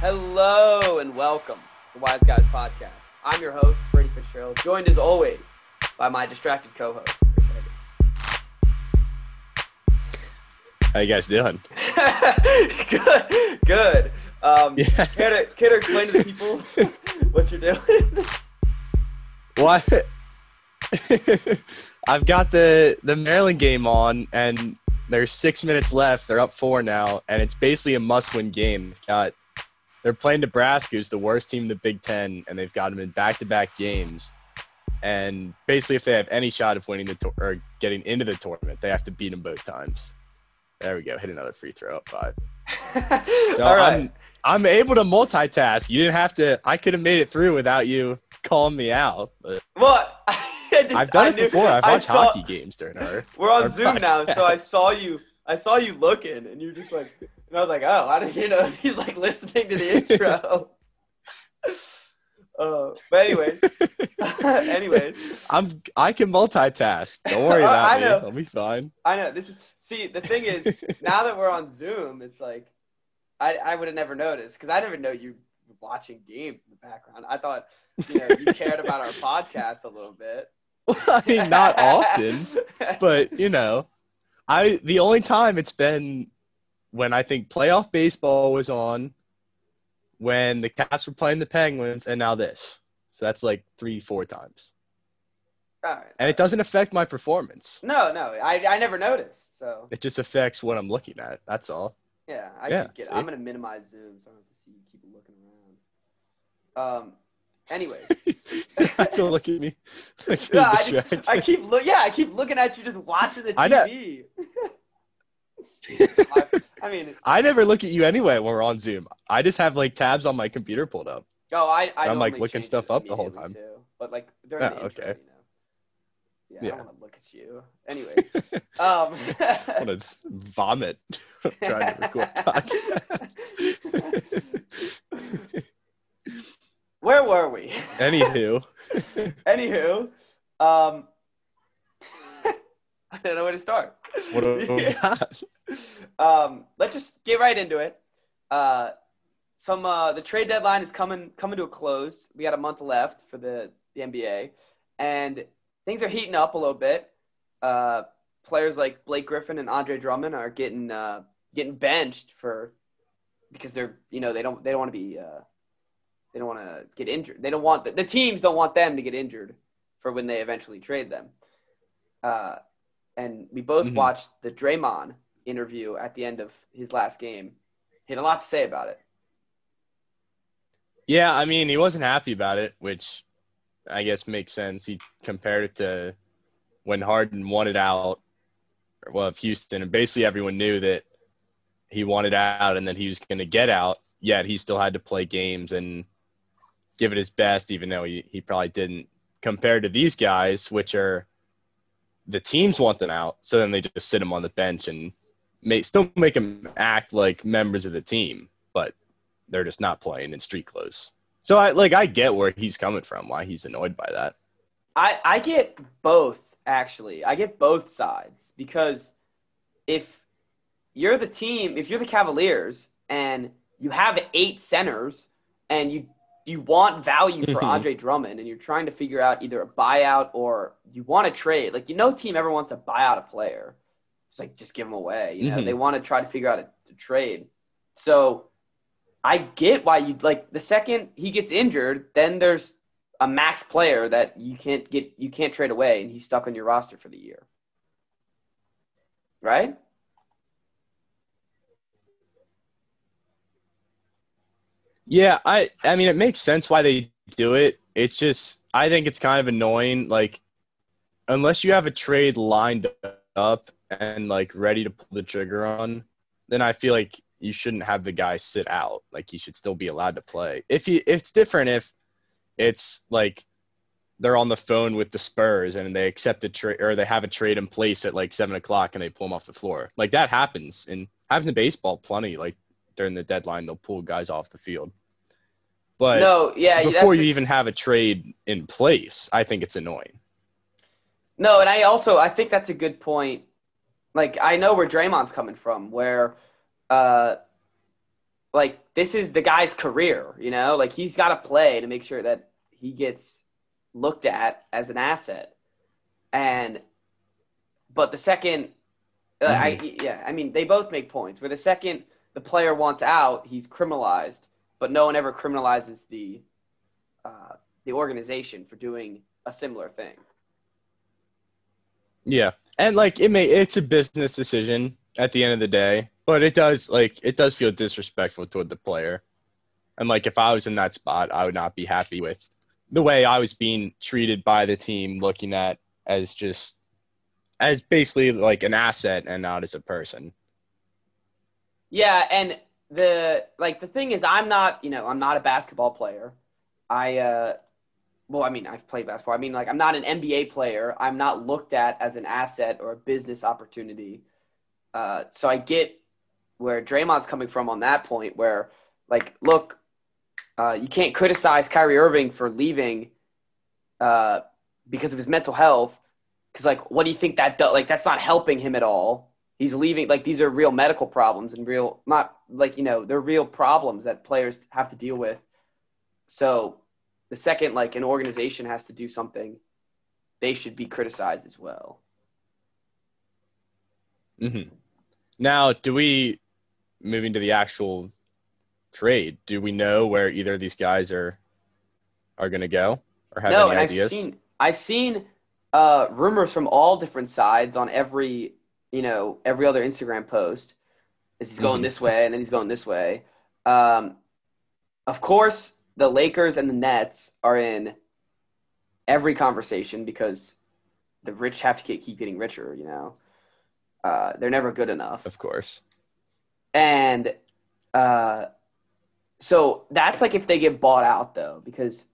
Hello and welcome to Wise Guys Podcast. I'm your host, Brady Fitzgerald, joined as always by my distracted co-host. How you guys doing? Good, good. Um, Yeah. care, to, care to explain to the people what you're doing? What? I've got the the Maryland game on, and there's six minutes left. They're up four now, and it's basically a must-win game. Got they're playing Nebraska, who's the worst team in the Big Ten, and they've got them in back-to-back games. And basically, if they have any shot of winning the or getting into the tournament, they have to beat them both times. There we go. Hit another free throw up five. So All right. I'm I'm able to multitask. You didn't have to. I could have made it through without you calling me out. But just- I've done I it knew- before. I've watched saw- hockey games during her. We're on our Zoom now, so I saw you. I saw you looking, and you're just like, and I was like, oh, I didn't you know he's like listening to the intro. uh, but anyways, anyways, I'm I can multitask. Don't worry about I me. know. I'll be fine. I know this is. See, the thing is, now that we're on Zoom, it's like, I I would have never noticed because I never know you were watching games in the background. I thought you know you cared about our podcast a little bit. I mean, not often, but you know, I the only time it's been when I think playoff baseball was on, when the Caps were playing the Penguins, and now this. So that's like three, four times, All right. and it doesn't affect my performance. No, no, I I never noticed. So It just affects what I'm looking at. That's all. Yeah, I yeah, get. See? I'm gonna minimize Zoom so I don't have to see you keep looking around. Um. Anyway, you have to look at me. Like No, I, just. I keep look. Yeah, I keep looking at you, just watching the I know. I, I mean, I never look at you anyway when we're on Zoom. I just have like tabs on my computer pulled up. oh, I. I I'm, like, looking stuff up the whole time. Too. But like during Oh, the intro, okay. you know. Yeah, I Yeah. don't want to look at you. Anyway, um. I want to vomit trying to record podcast. Where were we? Anywho, Anywho, um, I don't know where to start. what do um, let's just get right into it. Uh, some uh, the trade deadline is coming coming to a close. We got a month left for the, the NBA, and things are heating up a little bit. Uh, players like Blake Griffin and Andre Drummond are getting uh, getting benched for because they're you know they don't they don't want to be uh, they don't want to get injured. They don't want the, the teams don't want them to get injured for when they eventually trade them. Uh, and we both Mhm. watched the Draymond interview at the end of his last game. He had a lot to say about it. Yeah, I mean, he wasn't happy about it, which I guess makes sense. He compared it to when Harden wanted out, well, of Houston, and basically everyone knew that he wanted out and that he was going to get out. Yet he still had to play games and give it his best, even though he, he probably didn't. Compared to these guys, which are the teams want them out, so then they just sit them on the bench and make, still make them act like members of the team, but they're just not playing in street clothes. So I like I get where he's coming from, why he's annoyed by that. I, I get both actually. I get both sides because if you're the team, if you're the Cavaliers and you have eight centers and you you want value for Mhm. Andre Drummond and you're trying to figure out either a buyout or you want to trade, like you know, team ever wants to buy out a player. It's like just give him away. You know, Mhm. they want to try to figure out a, a trade. So I get why you like the second he gets injured, then there's a max player that you can't get you can't trade away and he's stuck on your roster for the year. Right? Yeah, I I mean it makes sense why they do it. It's just I think it's kind of annoying like unless you have a trade lined up and like ready to pull the trigger on, then I feel like you shouldn't have the guy sit out. Like he should still be allowed to play. If you it's different if it's like they're on the phone with the Spurs and they accept a trade or they have a trade in place at like seven o'clock and they pull them off the floor. Like that happens and happens in baseball plenty. Like during the deadline, they'll pull guys off the field. But no, yeah. before you even have a trade in place, I think it's annoying. No, and I also I think that's a good point. Like I know where Draymond's coming from, where uh, like this is the guy's career, you know? Like he's got to play to make sure that he gets looked at as an asset. And but the second uh, I yeah, I mean they both make points. Where the second the player wants out, he's criminalized, but no one ever criminalizes the uh, the organization for doing a similar thing. Yeah, and like it may it's a business decision at the end of the day, but it does like it does feel disrespectful toward the player. And like if I was in that spot, I would not be happy with the way I was being treated by the team, looking at as just as basically like an asset and not as a person. Yeah, and the like the thing is I'm not, you know, I'm not a basketball player. I uh well, I mean, I've played basketball. I mean, like I'm not an NBA player. I'm not looked at as an asset or a business opportunity. Uh, so I get where Draymond's coming from on that point where like look, uh, you can't criticize Kyrie Irving for leaving uh, because of his mental health because like what do you think that does like that's not helping him at all he's leaving like these are real medical problems and real not like you know they're real problems that players have to deal with. So the second like an organization has to do something they should be criticized as well. Mm-hmm. now do we moving to the actual trade do we know where either of these guys are are going to go or have no, any and ideas? I've seen I've seen uh, rumors from all different sides on every you know every other Instagram post. Is he's going Mhm. this way and then he's going this way. Um, of course, the Lakers and the Nets are in every conversation because the rich have to get, keep getting richer. You know, uh, they're never good enough of course and uh, so that's like if they get bought out though because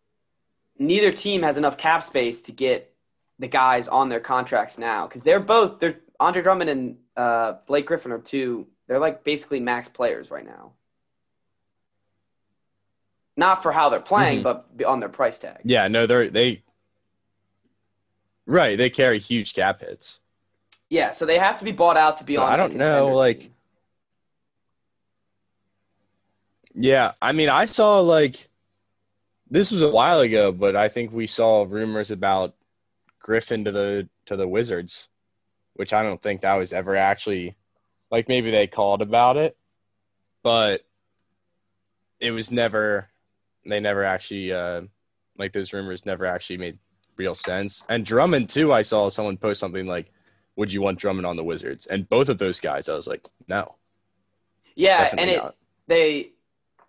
neither team has enough cap space to get the guys on their contracts now because they're both they're andre drummond and uh, blake griffin are two they're like basically max players right now not for how they're playing Mhm. but on their price tag yeah no they're they right they carry huge cap hits yeah so they have to be bought out to be But on I don't know, like- team. Yeah, I mean, I saw like this was a while ago, but I think we saw rumors about Griffin to the to the Wizards, which I don't think that was ever actually like maybe they called about it, but it was never they never actually uh like those rumors never actually made real sense. And Drummond too, I saw someone post something like would you want Drummond on the Wizards? And both of those guys, I was like, no, yeah and it not. they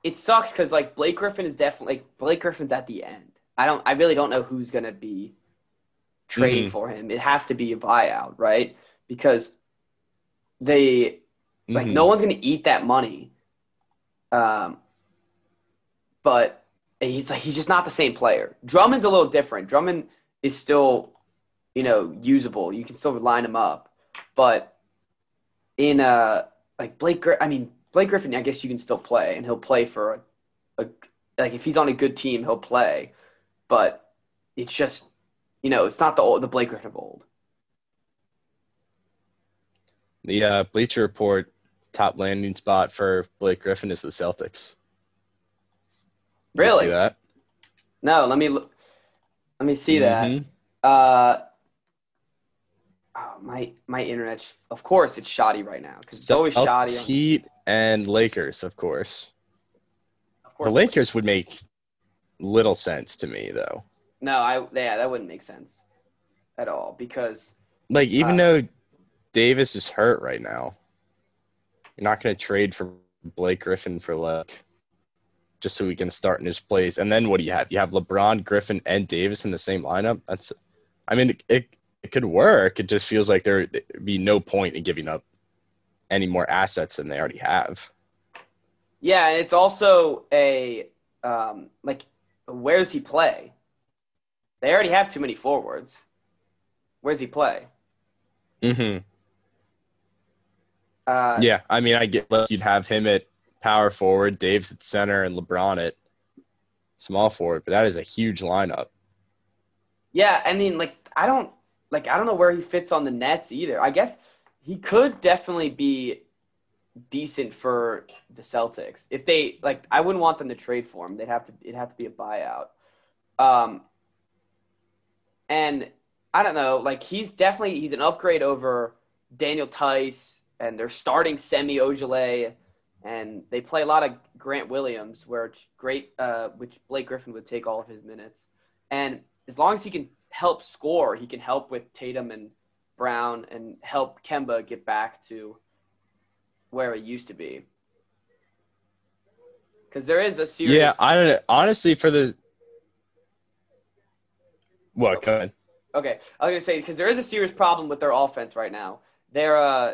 it sucks because like Blake Griffin is definitely like Blake Griffin's at the end. I don't I really don't know who's gonna be trading Mhm. for him. It has to be a buyout, right? Because they like Mhm. no one's gonna eat that money. Um but he's like he's just not the same player. Drummond's a little different. Drummond is still, you know, usable. You can still line him up. But in uh like Blake I mean Blake Griffin, I guess you can still play and he'll play for a, a like if he's on a good team, he'll play. But it's just you know, it's not the old, the Blake Griffin of old. The uh, Bleacher Report top landing spot for Blake Griffin is the Celtics. You Really? see that? No, let me. Let me see that. Mhm. Uh, oh, my my internet. Of course, it's shoddy right now because it's always shoddy. Heat, and Lakers, of course. of course The Lakers would make little sense to me, though. No, I yeah, that wouldn't make sense at all because Like, even Uh, though Davis is hurt right now, you're not going to trade for Blake Griffin for like just so he can start in his place. And then what do you have? You have LeBron, Griffin, and Davis in the same lineup. That's, I mean, it it, it could work. It just feels like there'd be no point in giving up any more assets than they already have. yeah, it's also a um like where does he play? They already have too many forwards. Where does he play? Mm-hmm. Uh, Yeah, I mean, I get like you'd have him at power forward, Dave's at center, and LeBron at small forward, but that is a huge lineup. Yeah, I mean, like I don't like I don't know where he fits on the Nets either. I guess he could definitely be decent for the Celtics. If they like, I wouldn't want them to trade for him. They'd have to. It'd have to be a buyout. Um, and I don't know. Like he's definitely he's an upgrade over Daniel Theis and they're starting Semi Ojeleye, and they play a lot of Grant Williams, where it's great, uh, which Blake Griffin would take all of his minutes. And as long as he can help score, he can help with Tatum and Brown and help Kemba get back to where it used to be. Because there is a serious. Yeah, I don't honestly for the. What? Go ahead. Okay, I was gonna say because there is a serious problem with their offense right now. They're uh,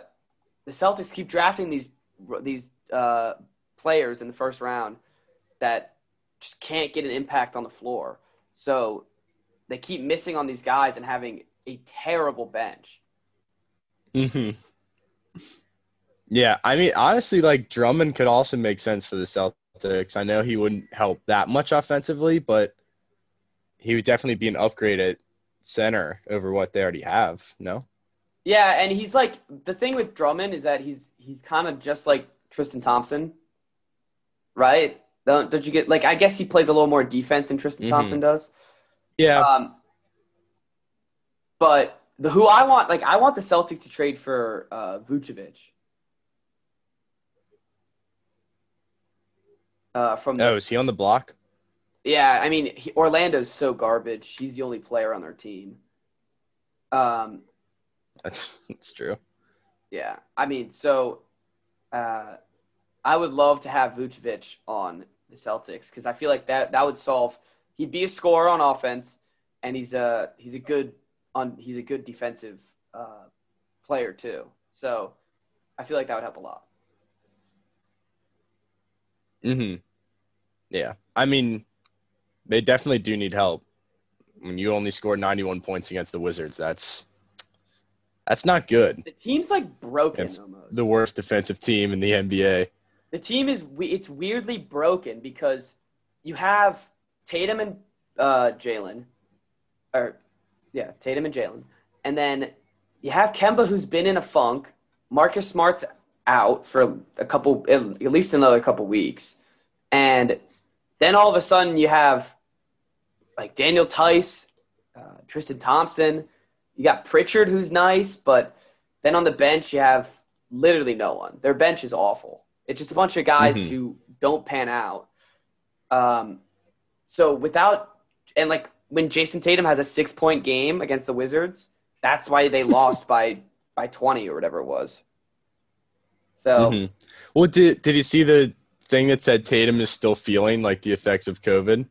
the Celtics keep drafting these these uh, players in the first round that just can't get an impact on the floor. So they keep missing on these guys and having a terrible bench. hmm Yeah, I mean, honestly, like Drummond could also make sense for the Celtics. I know he wouldn't help that much offensively, but he would definitely be an upgrade at center over what they already have. No. Yeah, and he's like the thing with Drummond is that he's he's kind of just like Tristan Thompson, right? Don't don't you get like I guess he plays a little more defense than Tristan Mhm. Thompson does. Yeah. Um, but the who I want, like I want the Celtics to trade for uh, Vucevic. Uh, from the, oh, is he on the block? Yeah, I mean he, Orlando's so garbage. He's the only player on their team. Um, That's that's true. yeah, I mean, so uh, I would love to have Vucevic on the Celtics because I feel like that that would solve. He'd be a scorer on offense, and he's a he's a good on he's a good defensive uh, player too. So I feel like that would help a lot. hmm Yeah. I mean, they definitely do need help. When you only scored 91 points against the Wizards, that's that's not good. The team's like broken It's almost. The worst defensive team in the NBA. the team is we- it's weirdly broken because you have Tatum and uh, Jalen, or yeah, Tatum and Jalen, and then you have Kemba who's been in a funk. Marcus Smart's out for a couple, at least another couple weeks, and then all of a sudden you have like Daniel Theis, uh, Tristan Thompson. You got Pritchard who's nice, but then on the bench you have literally no one. Their bench is awful. It's just a bunch of guys Mhm. who don't pan out. Um, so without and like when Jayson Tatum has a six point game against the Wizards, that's why they lost by by twenty or whatever it was. So Mhm. Well, did did you see the thing that said Tatum is still feeling like the effects of COVID?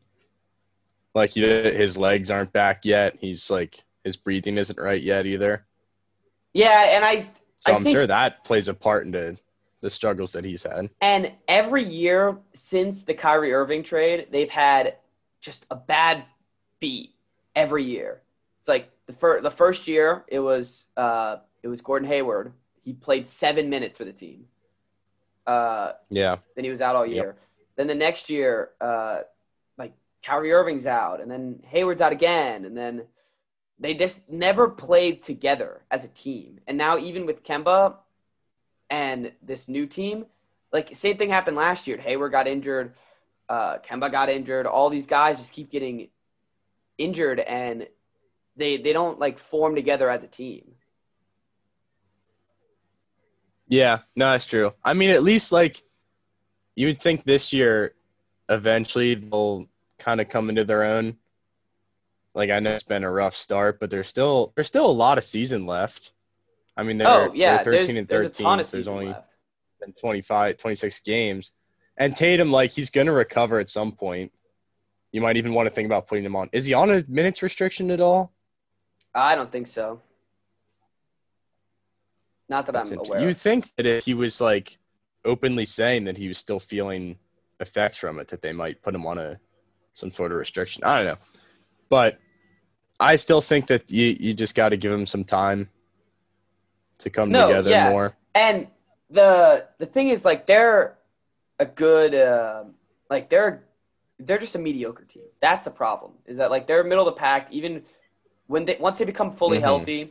Like he, his legs aren't back yet. He's like his breathing isn't right yet either. yeah, and I So I I'm think- sure that plays a part into the struggles that he's had. And every year since the Kyrie Irving trade, they've had just a bad beat every year. It's like the first the first year it was uh, it was Gordon Hayward. He played seven minutes for the team. Uh, Yeah. then he was out all Yep. year. Then the next year, uh, Kyrie Irving's out, and then Hayward's out again, and then they just never played together as a team. And now even with Kemba and this new team, like same thing happened last year. Hayward got injured, uh, Kemba got injured. All these guys just keep getting injured, and they they don't like form together as a team. Yeah, no, that's true. I mean, at least like you would think this year, eventually they'll kind of coming to their own. Like I know it's been a rough start, but there's still there's still a lot of season left. I mean, they're, oh yeah, they're 13 and 13, there's a ton of so there's only left. been 25, 26 games. And Tatum, like he's gonna recover at some point. You might even want to think about putting him on. Is he on a minutes restriction at all? I don't think so. Not that That's I'm aware. You think that if he was like openly saying that he was still feeling effects from it, that they might put him on a some sort of restriction. I don't know, but I still think that you you just got to give him some time to come No, together yeah. more. And the the thing is, like, they're a good, uh, like, they're they're just a mediocre team. That's the problem. Is that like they're middle of the pack. Even when they once they become fully Mhm. healthy,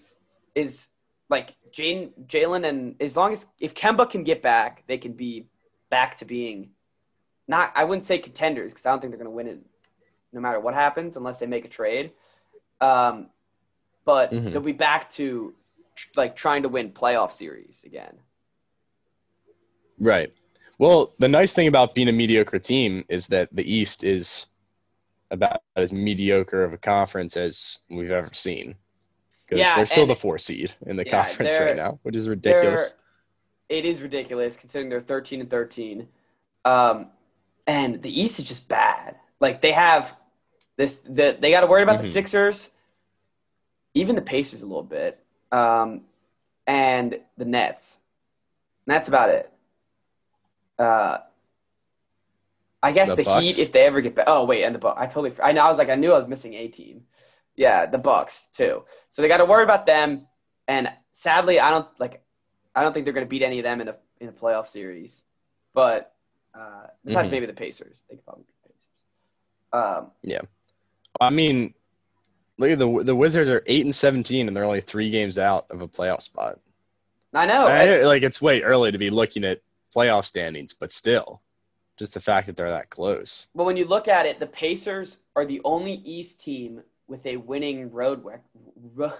is like Jane, Jalen, and as long as if Kemba can get back, they can be back to being not. I wouldn't say contenders because I don't think they're going to win it, no matter what happens, unless they make a trade. Um, but Mhm. they'll be back to like trying to win playoff series again. Right. Well, the nice thing about being a mediocre team is that the East is about as mediocre of a conference as we've ever seen. Because Yeah, they're still the four seed in the Yeah, conference right now, which is ridiculous. It is ridiculous considering they're 13 and 13. Um, and the East is just bad. Like they have this, the, they got to worry about the Mhm. Sixers, even the Pacers a little bit, um, and the Nets. And that's about it. Uh, I guess The the, Heat, if they ever get back. Oh wait, and the Bucks. I totally. I know. I was like, I knew I was missing a team. Yeah, the Bucks too. So they got to worry about them. And sadly, I don't like. I don't think they're going to beat any of them in a in a playoff series. But uh, besides Mhm. maybe the Pacers, they could probably beat the Pacers. Um, I mean, look at the the Wizards are eight and seventeen, and they're only three games out of a playoff spot. I know. I- like it's way early to be looking at playoff standings, but still, just the fact that they're that close. But when you look at it, the Pacers are the only East team with a winning road rec-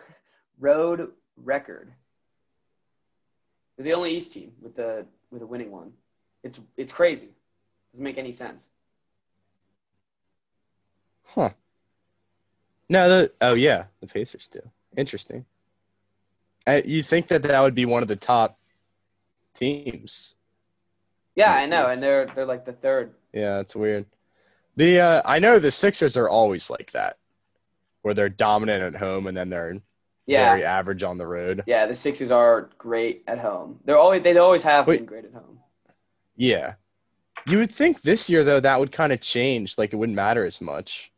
road record. They're the only East team with the with a winning one. It's it's crazy. Doesn't make any sense. Huh. No, the oh yeah, the Pacers do. Interesting. Uh, you think that that would be one of the top teams? Yeah, I know, and they're they're like the third. Yeah, it's weird. The uh, I know the Sixers are always like that, where they're dominant at home and then they're Yeah, very average on the road. yeah. The Sixers are great at home. They're always they always have Wait. been great at home. Yeah. You would think this year though that would kind of change, like it wouldn't matter as much.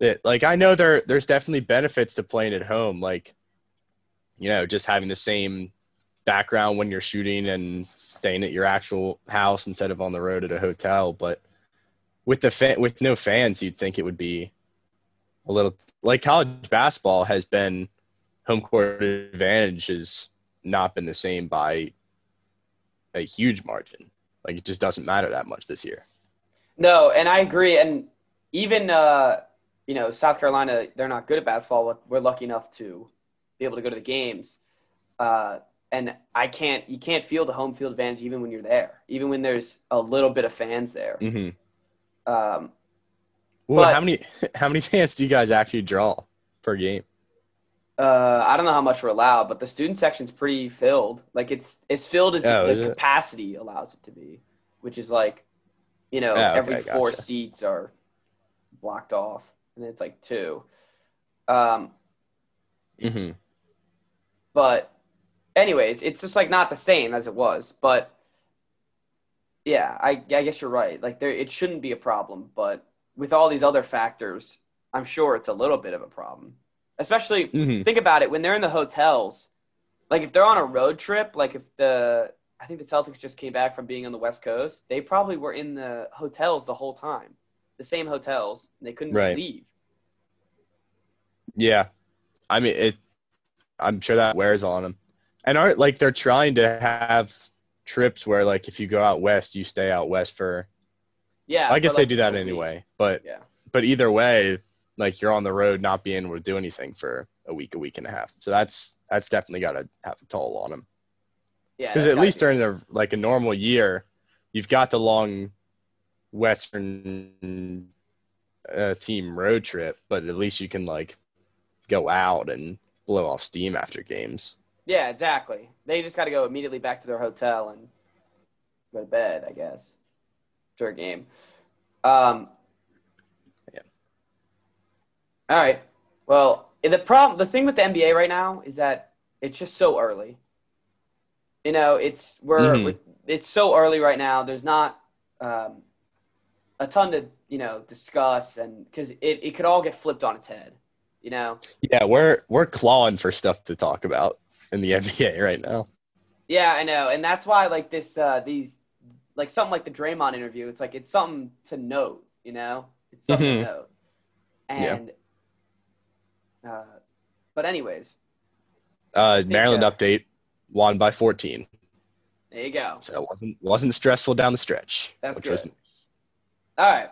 That like I know there there's definitely benefits to playing at home, like you know, just having the same background when you're shooting and staying at your actual house instead of on the road at a hotel. But with the fan with no fans, you'd think it would be a little like college basketball has been home court advantage has not been the same by a huge margin. Like it just doesn't matter that much this year. No, and I agree. And even uh, you know, South Carolina, they're not good at basketball, but we're lucky enough to be able to go to the games. Uh, and I can't, you can't feel the home field advantage even when you're there, even when there's a little bit of fans there. Mm-hmm. Um, Well, But- how many how many fans do you guys actually draw per game? uh, I don't know how much we're allowed, but the student section's pretty filled. Like it's it's filled as Oh, the it? capacity allows it to be, which is like, you know, Oh, okay, every four gotcha. seats are blocked off, and it's like two. Um, Mm-hmm. But anyways, it's just like not the same as it was. But yeah, I, I guess you're right. Like there, it shouldn't be a problem. But with all these other factors, I'm sure it's a little bit of a problem. Especially Mm-hmm. think about it when they're in the hotels. Like if they're on a road trip, like if the I think the Celtics just came back from being on the West Coast, they probably were in the hotels the whole time, the same hotels. And they couldn't Right. leave. Yeah, I mean it. I'm sure that wears on them, and aren't like they're trying to have trips where like if you go out west, you stay out west for. Yeah, I guess they like, do that anyway, but Yeah. but either way, like you're on the road, not being able to do anything for a week, a week and a half. So that's that's definitely got to have a toll on them. Yeah, Because at least be- during the like a normal year, you've got the long western uh, team road trip, but at least you can like go out and blow off steam after games. Yeah, exactly. They just got to go immediately back to their hotel and go to bed, I guess, after a game. Um, Yeah. All right. Well, the problem, the thing with the NBA right now is that it's just so early. You know, it's we're, Mhm. we're- it's so early right now. There's not um, a ton to you know discuss, and because it, it could all get flipped on its head. You know. Yeah, we're we're clawing for stuff to talk about in the NBA right now. Yeah, I know, and that's why like this, uh, these, like something like the Draymond interview. It's like it's something to note, you know. It's something Mhm. to note. Yeah. And, uh, but anyways, Uh, Maryland update won by 14, There you go. so it wasn't wasn't stressful down the stretch, That's which was good. nice. All right.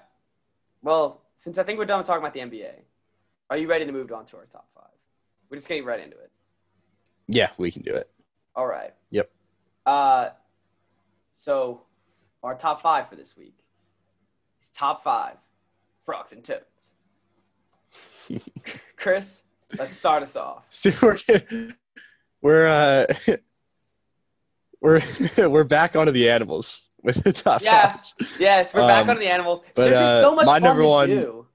Well, since I think we're done talking about the NBA, are you ready to move on to our top five? We're just getting right into it. Yeah, we can do it. All right. Yep. Uh, so our top five for this week is top five frogs and toads. Chris, let's start us off. See, we're we're uh, we're we're back onto the animals with the top Yeah. five. Yes, we're back onto the animals. but, uh, so much my fun number to one- do.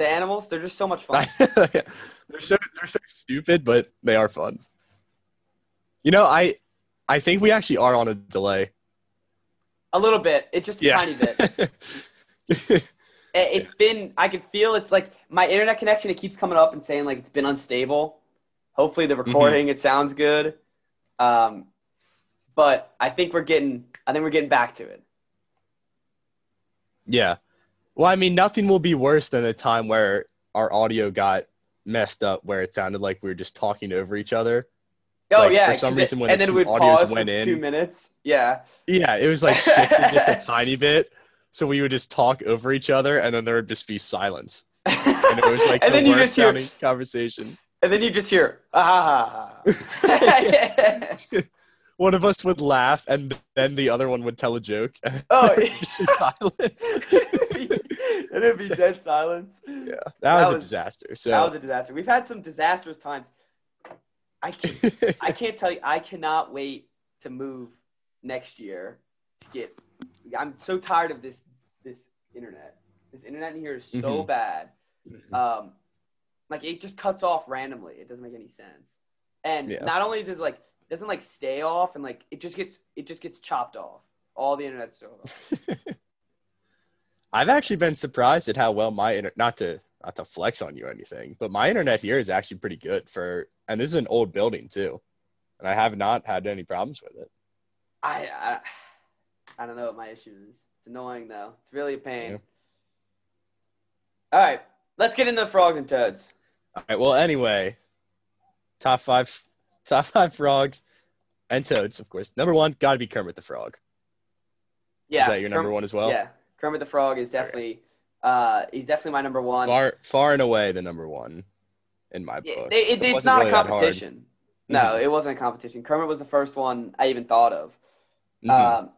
The animals, they're just so much fun. they're so they're so stupid, but they are fun. You know, I I think we actually are on a delay. A little bit. It's just a Yeah. tiny bit. It- It's been. I can feel it's like my internet connection. It keeps coming up and saying like it's been unstable. Hopefully the Mm-hmm. recording it sounds good. Um, but I think we're getting. I think we're getting back to it. yeah. Well, I mean, nothing will be worse than a time where our audio got messed up, where it sounded like we were just talking over each other. Oh Like, yeah. for some reason it, when and the two audios went in- two minutes. Yeah. Yeah, it was like shifted just a tiny bit, so we would just talk over each other, and then there would just be silence, and it was like and the then you worst just hear, sounding conversation. and then you just hear, ah, ha, ha, ha. One of us would laugh, and then the other one would tell a joke, oh, it would just be silent. and it'd be dead silence. Yeah, that, That was, a was- disaster. That was a disaster. We've had some disastrous times. I can't, I can't tell you. I cannot wait to move next year. To get. I'm so tired of this. This internet. This internet in here is so Mhm. bad. Um, like it just cuts off randomly. It doesn't make any sense. And Yeah. not only is it like doesn't like stay off and like it just gets it just gets chopped off. All the internet's off. I've actually been surprised at how well my internet not to not to flex on you or anything, but my internet here is actually pretty good for and this is an old building too. And I have not had any problems with it. I, I I don't know what my issue is. It's annoying though. It's really a pain. Yeah. All right, let's get into the frogs and toads. All right, well anyway, top five top five frogs and toads, of course. Number one, gotta be Kermit the Frog. Yeah, is that your number Kermit- one as well? Yeah, Kermit the Frog is definitely uh he's definitely my number one. Far far and away the number one in my book. it- it- it's wasn't really a competition. No, it wasn't a competition. Kermit was the first one I even thought of. Mhm. Um,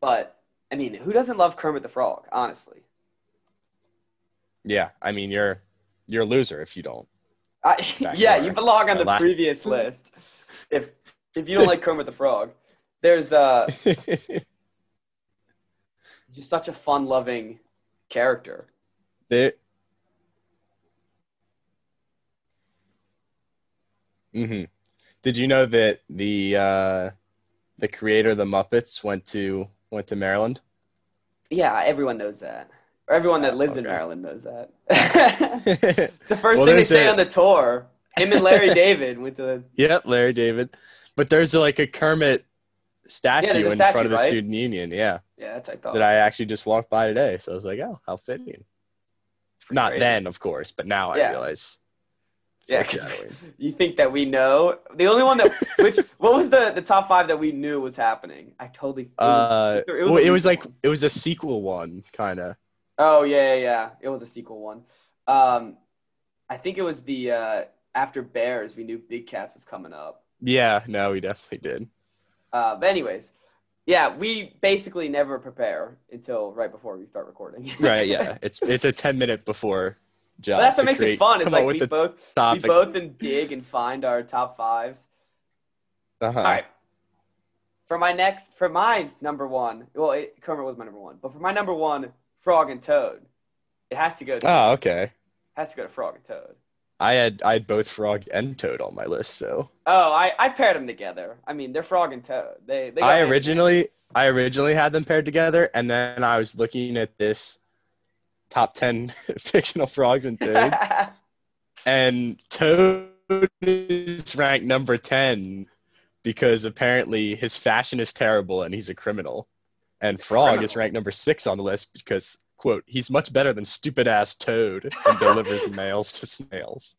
but I mean, who doesn't love Kermit the Frog? Honestly, yeah, I mean you're you're a loser if you don't. I, yeah, door. you belong on The previous list. If if you don't like Kermit the Frog, there's uh just such a fun-loving character. There. hmm Did you know that the uh, the creator of the Muppets went to went to Maryland? Yeah, everyone knows that. Or everyone that Oh, lives in okay. Maryland knows that. it's the first Well, thing they say a- on the tour. Him and Larry David went to. yep, Larry David. But there's like a Kermit statue there's a in statue, front of the right? student union. Yeah, Yeah, that's what I thought. that I actually just walked by today. So I was like, oh, how fitting. Not Crazy. then, of course, but now Yeah. I realize. Yeah, 'cause Foreshadowing. you think that we know the only one that which what was the the top five that we knew was happening? I totally. It Uh, a well, it was like one. it was a sequel one, kind of. Oh yeah, yeah, yeah. It was a sequel one. Um, I think it was the uh after Bears. We knew Big Cats was coming up. Yeah, no, we definitely did. Uh, but anyways, yeah, we basically never prepare until right before we start recording. Right, yeah. It's it's a ten minute before job. But that's what makes create- it fun. Come like we both topic. we both and dig and find our top fives. uh-huh. All right. For my next, for my number one, well, it, Kermit was my number one, but for my number one, Frog and Toad, it has to go. To, Oh, okay. has to go to Frog and Toad. I had I had both frog and toad on my list, so Oh, I, I paired them together. I mean, they're Frog and Toad. They, they I originally I originally had them paired together, and then I was looking at this top ten fictional frogs and toads, and Toad is ranked number ten because apparently his fashion is terrible and he's a criminal, and Frog is ranked number six on the list because quote he's much better than stupid ass Toad and delivers mails to snails.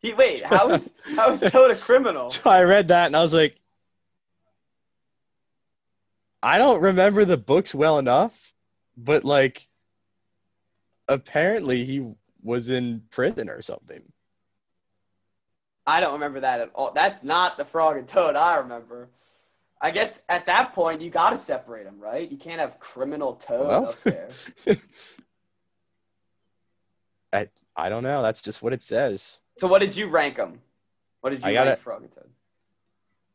He wait, how is how is Toad a criminal? So I read that and I was like, I don't remember the books well enough, but like, apparently he was in prison or something. I don't remember that at all. That's not the Frog and Toad I remember. I guess at that point you got to separate them, right? You can't have criminal Toad Well. up there. I I don't know. That's just what it says. So what did you rank them? What did you I gotta- rank Frog and Toad?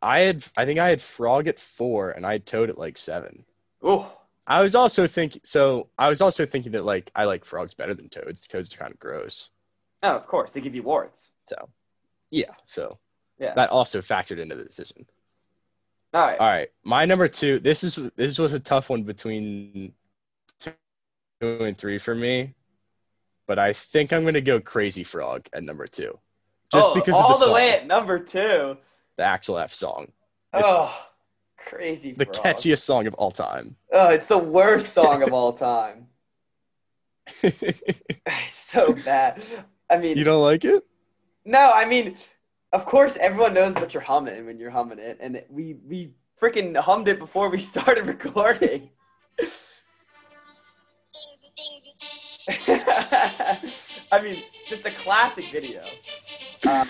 I had I think I had Frog at four and I had Toad at like seven. Ooh, I was also thinking so I was also thinking that like I like frogs better than toads. Toads are kind of gross. oh, of course they give you warts. So yeah, so Yeah. that also factored into the decision. All right. All right, my number two. This is this was a tough one between two and three for me, but I think I'm gonna go Crazy Frog at number two, just oh, because all of the, the song, way at number two. the Axel F song, It's Oh, crazy. the frog. catchiest song of all time. Oh, it's the worst song of all time. So bad. I mean, you don't like it? no, I mean, of course, everyone knows what you're humming when you're humming it, and we we freaking hummed it before we started recording. I mean, just a classic video. Uh,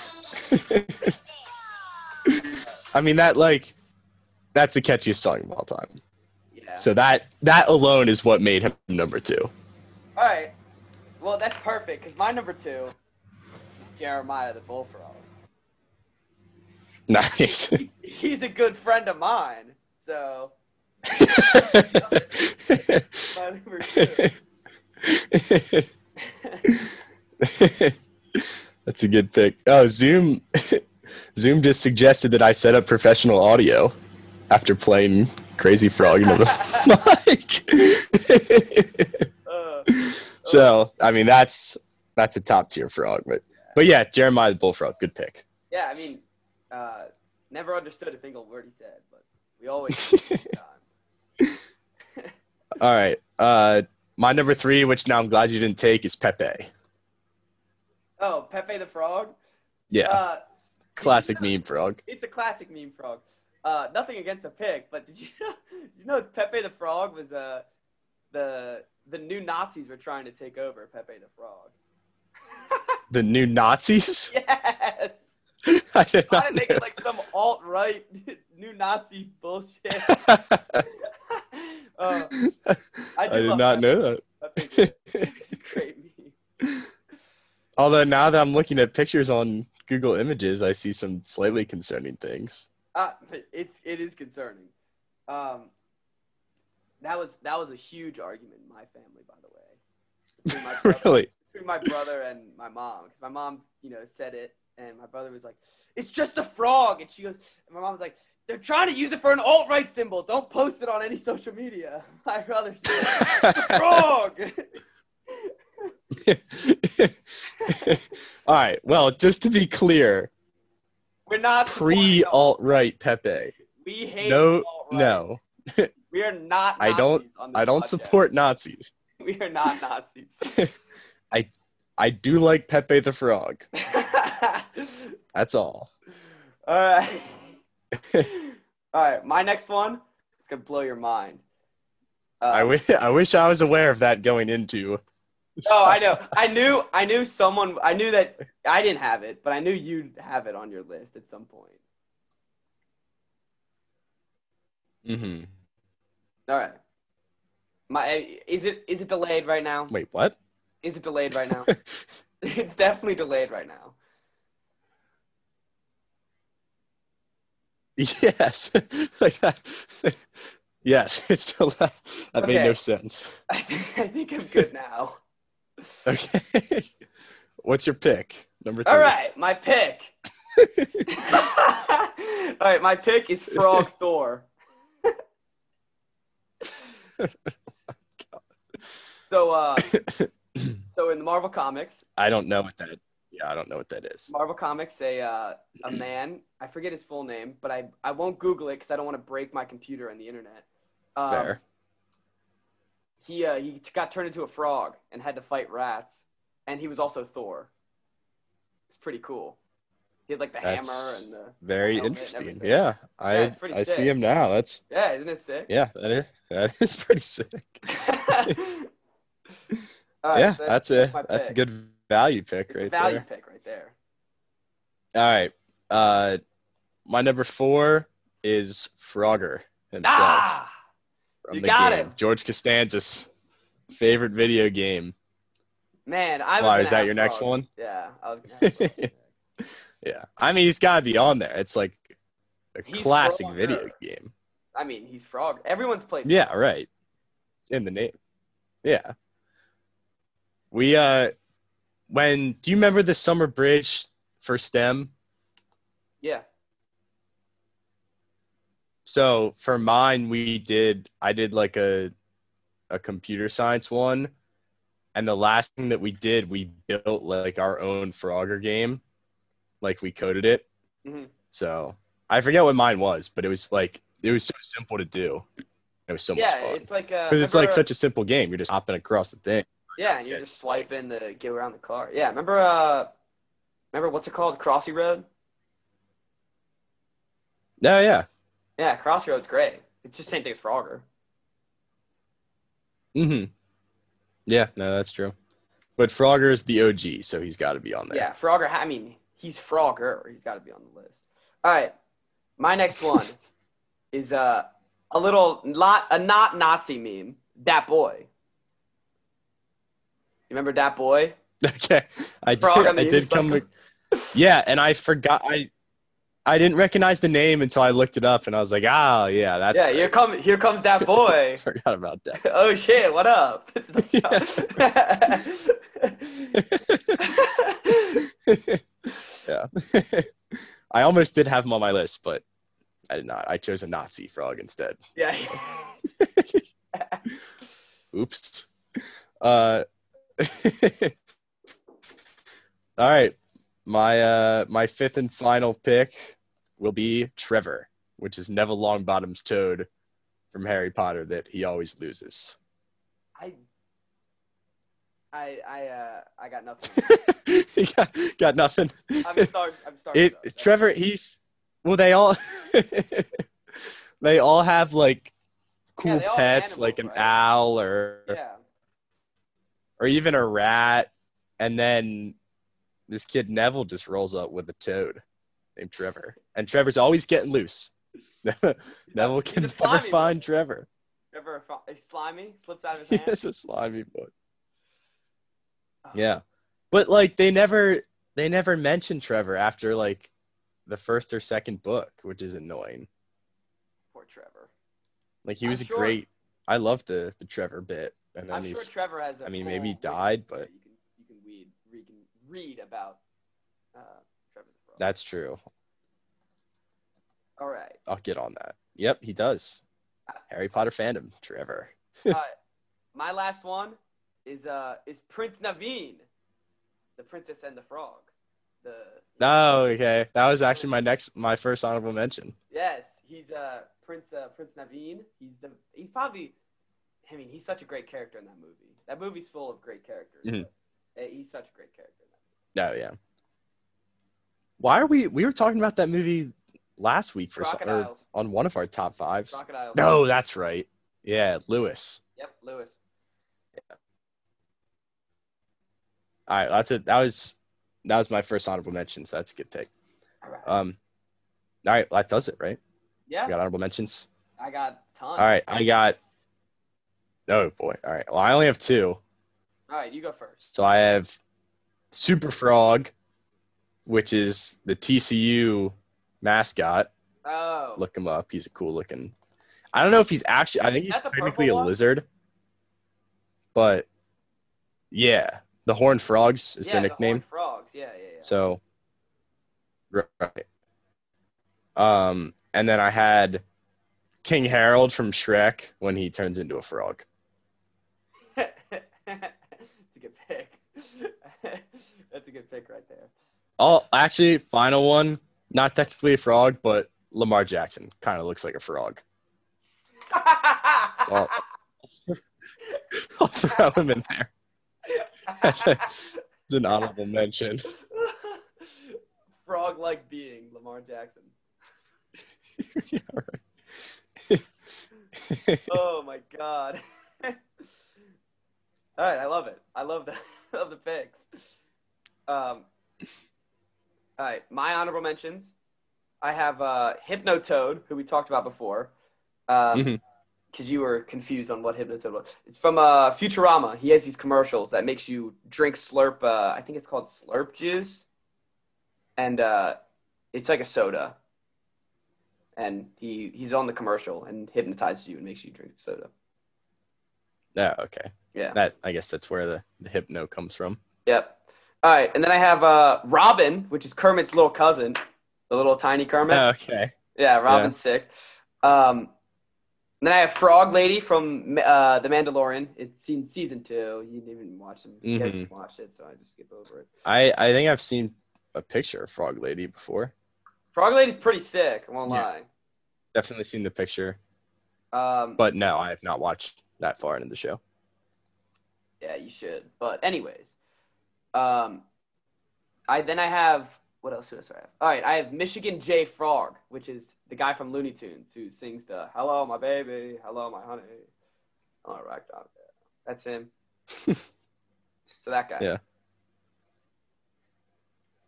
I mean that like that's the catchiest song of all time. yeah. So that that alone is what made him number two. All right. Well, that's perfect because my number two is Jeremiah the Bullfrog. Nice. He's a good friend of mine, so my number two. That's a good pick. Oh, Zoom Zoom just suggested that I set up professional audio after playing Crazy Frog into the mic. Uh, so, I mean, that's that's a top tier frog, but but yeah, Jeremiah the Bullfrog, good pick. yeah, I mean, uh, never understood a single word he said, but we always. All right. Uh my number 3, which now I'm glad you didn't take is Pepe. Oh, Pepe the Frog. Yeah, Uh, classic meme frog. it's a classic meme frog. Uh, nothing against the pig, but did you know, you know Pepe the Frog was uh, the the new Nazis were trying to take over Pepe the Frog. The new Nazis? yes. I did Trying not to make it like some alt right new Nazi bullshit. uh, I do did not Pepe. know that. Pepe's Pepe's a great meme. Although now that I'm looking at pictures on Google Images, I see some slightly concerning things. Uh, it's it is concerning. Um, that was that was a huge argument in my family, by the way. Between my brother, really? between my brother and my mom, because my mom, you know, said it, and my brother was like, "It's just a frog," and she goes, and my mom was like, "They're trying to use it for an alt right symbol. Don't post it on any social media." My brother, said, frog. All right. Well, just to be clear, We're not pre alt right Pepe. We hate No, alt-right. no, We are not. I don't- I don't podcast. support Nazis. We are not Nazis. I I do like Pepe the Frog. That's all. All right. All right. My next one is gonna blow your mind. Uh, I wish I wish I was aware of that going into. Oh, I know. I knew. I knew someone. I knew that I didn't have it, but I knew you'd have it on your list at some point. Mm-hmm. All right. My is it is it delayed right now? Wait, what? Is it delayed right now? it's definitely delayed right now. Yes. like that. yes. It's still that made no sense. I think, I think I'm good now. Okay. What's your pick? Number three. All right, my pick. All right, my pick is Frog Thor. so, uh, so in the Marvel comics, I don't know what that. Yeah, I don't know what that is. Marvel Comics, a uh, a man, I forget his full name, but I I won't Google it because I don't want to break my computer and the internet. Um, Fair. He uh, he got turned into a frog and had to fight rats, and he was also Thor. It's pretty cool. He had like the That's hammer and the Very interesting. Yeah, I pretty I see him now. That's yeah, isn't it sick? yeah, that is that is pretty sick. All right, yeah, so that's a my that's a good value pick right value there. pick right there. All right, uh, my number four is Frogger himself Ah, from you the got game. him. George Costanza's favorite video game. man, I was. Why is that your next one? Yeah, I was. Gonna have Frog. Yeah, I mean he's got to be on there. It's like a He's classic Frogger. video game. I mean, he's Frog. Everyone's played. Yeah, right. It's in the name. Yeah. We uh when do you remember the summer bridge for STEM? Yeah. So for mine we did I did like a a computer science one and the last thing that we did we built like our own Frogger game. Like we coded it. Mhm. So I forget what mine was, but it was like it was so simple to do. It was so much fun. yeah, it's like uh, Because it's like such a simple game. You're just hopping across the thing. Yeah, and you're Yeah. just swiping to get around the car. Yeah, remember uh remember what's it called? Crossy Road? Yeah, yeah. Yeah, Crossy Road's great. It's just same thing as Frogger. Mm-hmm. Yeah, no, that's true. But Frogger is the OG, so he's got to be on there. Yeah, Frogger I mean, he's Frogger. He's gotta be on the list. Alright. My next one is uh a little not a not Nazi meme. That boy. Remember that boy? Okay, I did. I did come. Yeah, and I forgot. I I didn't recognize the name until I looked it up, and I was like, oh yeah, that's. yeah, here right. come here comes that boy. I forgot about that. oh shit, what up? yeah. I almost did have him on my list, but I did not. I chose a Nazi frog instead. yeah. Oops. Uh, all right. My uh my fifth and final pick will be Trevor, which is Neville Longbottom's toad from Harry Potter that he always loses. I I I uh I got nothing. got, got nothing. I'm sorry. I'm sorry. It. Trevor, he's well they all they all have like cool have pets like an right? owl or Yeah. Or even a rat, and then this kid Neville just rolls up with a toad named Trevor, and Trevor's always getting loose. Neville He's can never find boy. Trevor. Trevor, he's slimy, slips out of his hand. is a slimy boy. Oh. Yeah, but like they never they never mention Trevor after like the first or second book, which is annoying. Poor Trevor. Like he I'm was a sure- great. I love the the Trevor bit, and then I'm he's sure Trevor has. I I mean, maybe he died, but- you can you can read can read about uh, Trevor the that's true. All right. I'll get on that. Yep, he does. Harry Potter fandom, Trevor. uh, my last one is uh is Prince Naveen, the Princess and the Frog. The Oh, okay. That was actually my next, my first honorable mention. yes, he's uh Prince uh, Prince Naveen. He's the he's probably. I mean, he's such a great character in that movie. That movie's full of great characters. Mhm. uh, he's such a great character. Oh, yeah. Why are we? We were talking about that movie last week for some, or on one of our top fives. Crocodile. No, that's right. Yeah, Lewis. Yep, Lewis. All right, that's it. That was that was my first honorable mention. So that's a good pick. All right. Um, all right, that does it, right? yeah, We got honorable mentions. I got tons. All right, I got. Oh boy. All right. Well, I only have two. All right, you go first. So I have Super Frog, which is the TCU mascot. Oh. Look him up. He's a cool looking. I don't know if he's actually. I think he's the technically a lizard, but yeah, the horned frogs is yeah, their the nickname. horned frogs. Yeah, yeah, yeah. So, right. Um, and then I had King Harold from Shrek when he turns into a frog. That's a good pick. That's a good pick right there. Oh, actually, final one. Not technically a frog, but Lamar Jackson kind of looks like a frog. So I'll, I'll throw him in there. That's a- It's an honorable mention. frog-like being, Lamar Jackson. yeah. Oh my god. All right, I love it. I love the love the picks. Um, all right, my honorable mentions. I have uh, Hypnotoad, who we talked about before, because Mhm. you were confused on what Hypnotoad was. It's from uh, Futurama. He has these commercials that makes you drink Slurp. Uh, I think it's called Slurp juice, and uh, it's like a soda. And he he's on the commercial and hypnotizes you and makes you drink soda. yeah, okay. Yeah. That I guess that's where the, the hypno comes from. Yep. All right, and then I have uh, Robin, which is Kermit's little cousin, the little tiny Kermit. Okay. yeah, Robin's sick. Um, then I have Frog Lady from uh, The Mandalorian. It's in season two. You didn't even watch them. You Mhm. didn't watch it, so I just skip over it. I I think I've seen a picture of Frog Lady before. Frog Lady's pretty sick. I won't Yeah. lie. Definitely seen the picture, Um, but no, I have not watched that far into the show. Yeah, you should. But anyways, um, I then I have what else do I have? All right, I have Michigan J Frog, which is the guy from Looney Tunes who sings the "Hello, my baby, hello, my honey." All right. That's him. So that guy. Yeah.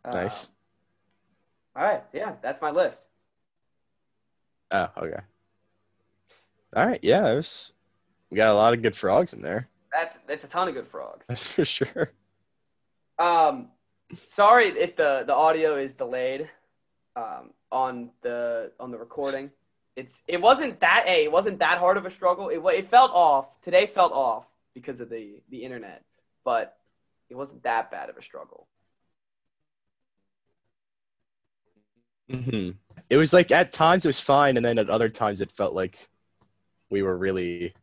Uh, Nice. all right, yeah, that's my list. Oh, okay. All right, yeah, there's we got a lot of good frogs in there. That's that's a ton of good frogs. That's for sure. Um, sorry if the the audio is delayed, um, on the on the recording. It's it wasn't that a it wasn't that hard of a struggle. It it felt off today. Felt off because of the the internet, but it wasn't that bad of a struggle. hmm It was like at times it was fine, and then at other times it felt like we were really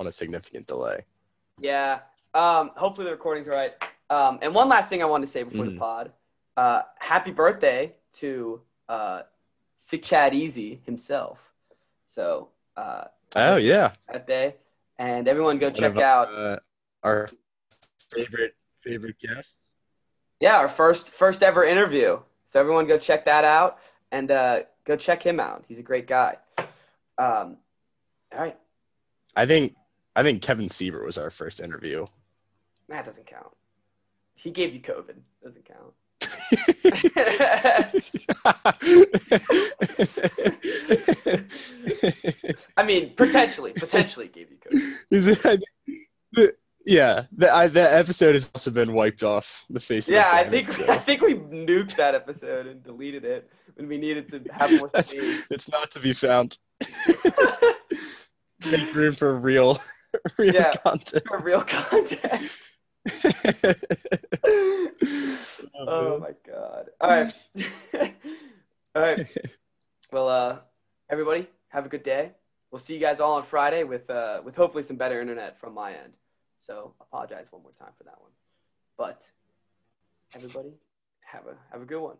on a significant delay. Yeah. Um, hopefully the recording's right. Um, and one last thing I wanted to say before the Mhm. pod. Uh, happy birthday to uh, Sick Chad Easy himself. So uh, Oh yeah, that day, and everyone go One check of, out. uh, our favorite favorite guest. Yeah, our first first ever interview. So everyone go check that out and uh, go check him out. He's a great guy. Um, all right, I think I think Kevin Siebert was our first interview. that doesn't count. He gave you COVID. Doesn't count. I mean, potentially, potentially gave you COVID. It? yeah, the, I, the episode has also been wiped off the face. Yeah, of the I think so. I think we nuked that episode and deleted it when we needed to have more space. it's not to be found. Make room for real, real Yeah. content. For real content. Oh my god. All right. all right. Well, uh, everybody, have a good day. We'll see you guys all on Friday with uh, with hopefully some better internet from my end. So apologize one more time for that one. But everybody, have a have a good one.